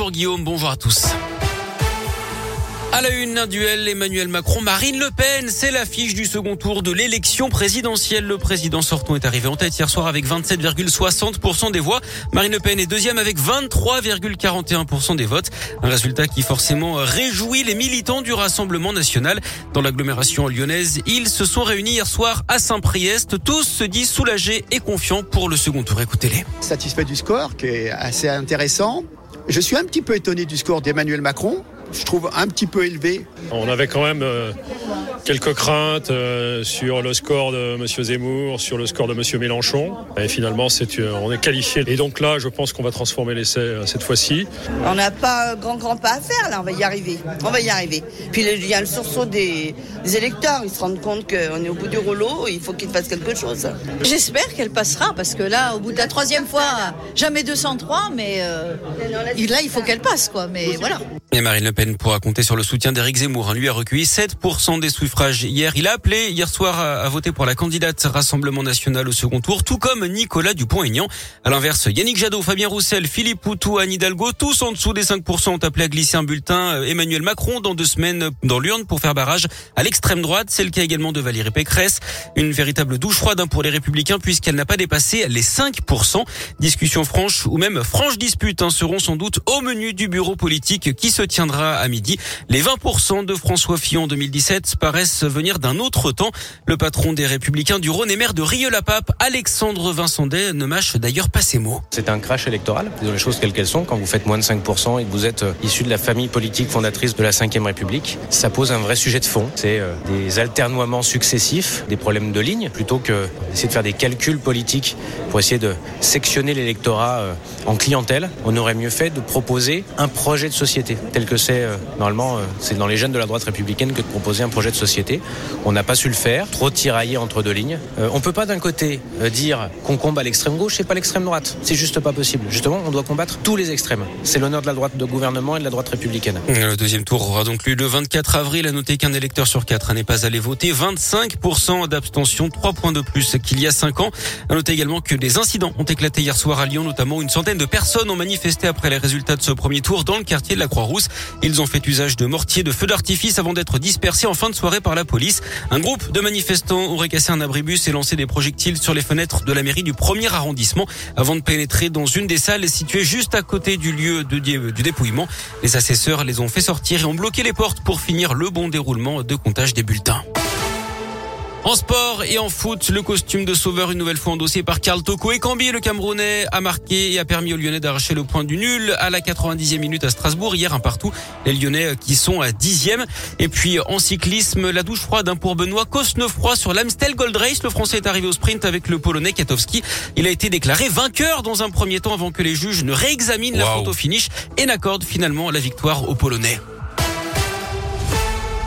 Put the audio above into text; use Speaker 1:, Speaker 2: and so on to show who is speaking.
Speaker 1: Bonjour Guillaume, bonjour à tous. À la une, un duel Emmanuel Macron-Marine Le Pen. C'est l'affiche du second tour de l'élection présidentielle. Le président sortant est arrivé en tête hier soir avec 27,60% des voix. Marine Le Pen est deuxième avec 23,41% des votes. Un résultat qui forcément réjouit les militants du Rassemblement national. Dans l'agglomération lyonnaise, ils se sont réunis hier soir à Saint-Priest. Tous se disent soulagés et confiants pour le second tour. Écoutez-les.
Speaker 2: Satisfait du score qui est assez intéressant. Je suis un petit peu étonné du score d'Emmanuel Macron je trouve un petit peu élevé.
Speaker 3: On avait quand même euh, quelques craintes euh, sur le score de M. Zemmour, sur le score de M. Mélenchon. Et finalement, c'est, euh, on est qualifié. Et donc là, je pense qu'on va transformer l'essai cette fois-ci.
Speaker 4: On n'a pas grand grand pas à faire là, on va y arriver. On va y arriver. Puis il y a le sursaut des, électeurs, ils se rendent compte qu'on est au bout du rouleau, il faut qu'ils fassent quelque chose.
Speaker 5: J'espère qu'elle passera parce que là, au bout de la troisième fois, jamais 203, mais là, il faut qu'elle passe quoi. Mais voilà.
Speaker 1: Et Marine Le Pen pourra compter sur le soutien d'Éric Zemmour. Lui a recueilli 7% des hier. Il a appelé hier soir à, voter pour la candidate Rassemblement National au second tour, tout comme Nicolas Dupont-Aignan. À l'inverse, Yannick Jadot, Fabien Roussel, Philippe Poutou, Anne Hidalgo, tous en dessous des 5% ont appelé à glisser un bulletin euh, Emmanuel Macron dans deux semaines dans l'urne pour faire barrage à l'extrême droite. C'est le cas également de Valérie Pécresse. Une véritable douche froide hein, pour les républicains puisqu'elle n'a pas dépassé les 5%. Discussion franche ou même franche dispute hein, seront sans doute au menu du bureau politique qui se tiendra à midi. Les 20% de François Fillon en 2017 paraissent venir d'un autre temps. Le patron des Républicains du Rhône et maire de Rieux-la-Pape, Alexandre Vincendet, ne mâche d'ailleurs pas ses mots.
Speaker 6: C'est un crash électoral, les choses quelles qu'elles sont. Quand vous faites moins de 5% et que vous êtes euh, issu de la famille politique fondatrice de la Ve République, ça pose un vrai sujet de fond. C'est euh, des alternoiements successifs, des problèmes de ligne, plutôt que d'essayer de faire des calculs politiques pour essayer de sectionner l'électorat euh, en clientèle. On aurait mieux fait de proposer un projet de société tel que c'est normalement, c'est dans les gènes de la droite républicaine que de proposer un projet de société. On n'a pas su le faire, trop tiraillé entre deux lignes. Euh, on peut pas d'un côté dire qu'on combat l'extrême gauche et pas l'extrême droite. C'est juste pas possible. Justement, on doit combattre tous les extrêmes. C'est l'honneur de la droite de gouvernement et de la droite républicaine.
Speaker 1: Le deuxième tour aura donc lieu le 24 avril. À noter qu'un électeur sur quatre n'est pas allé voter. 25% d'abstention, 3 points de plus qu'il y a 5 ans. À noter également que des incidents ont éclaté hier soir à Lyon, notamment une centaine de personnes ont manifesté après les résultats de ce premier tour dans le quartier de la Croix-Rouge. Ils ont fait usage de mortiers, de feux d'artifice avant d'être dispersés en fin de soirée par la police. Un groupe de manifestants aurait cassé un abribus et lancé des projectiles sur les fenêtres de la mairie du premier arrondissement avant de pénétrer dans une des salles situées juste à côté du lieu du dépouillement. Les assesseurs les ont fait sortir et ont bloqué les portes pour finir le bon déroulement de comptage des bulletins. En sport et en foot, le costume de sauveur une nouvelle fois endossé par Karl Toko et Cambi. Le Camerounais a marqué et a permis aux Lyonnais d'arracher le point du nul à la 90e minute à Strasbourg. Hier, un partout. Les Lyonnais qui sont à 10e. Et puis, en cyclisme, la douche froide pour Benoît Cosnefroy sur l'Amstel Gold Race. Le Français est arrivé au sprint avec le Polonais Katowski. Il a été déclaré vainqueur dans un premier temps avant que les juges ne réexaminent la photo finish et n'accordent finalement la victoire aux Polonais.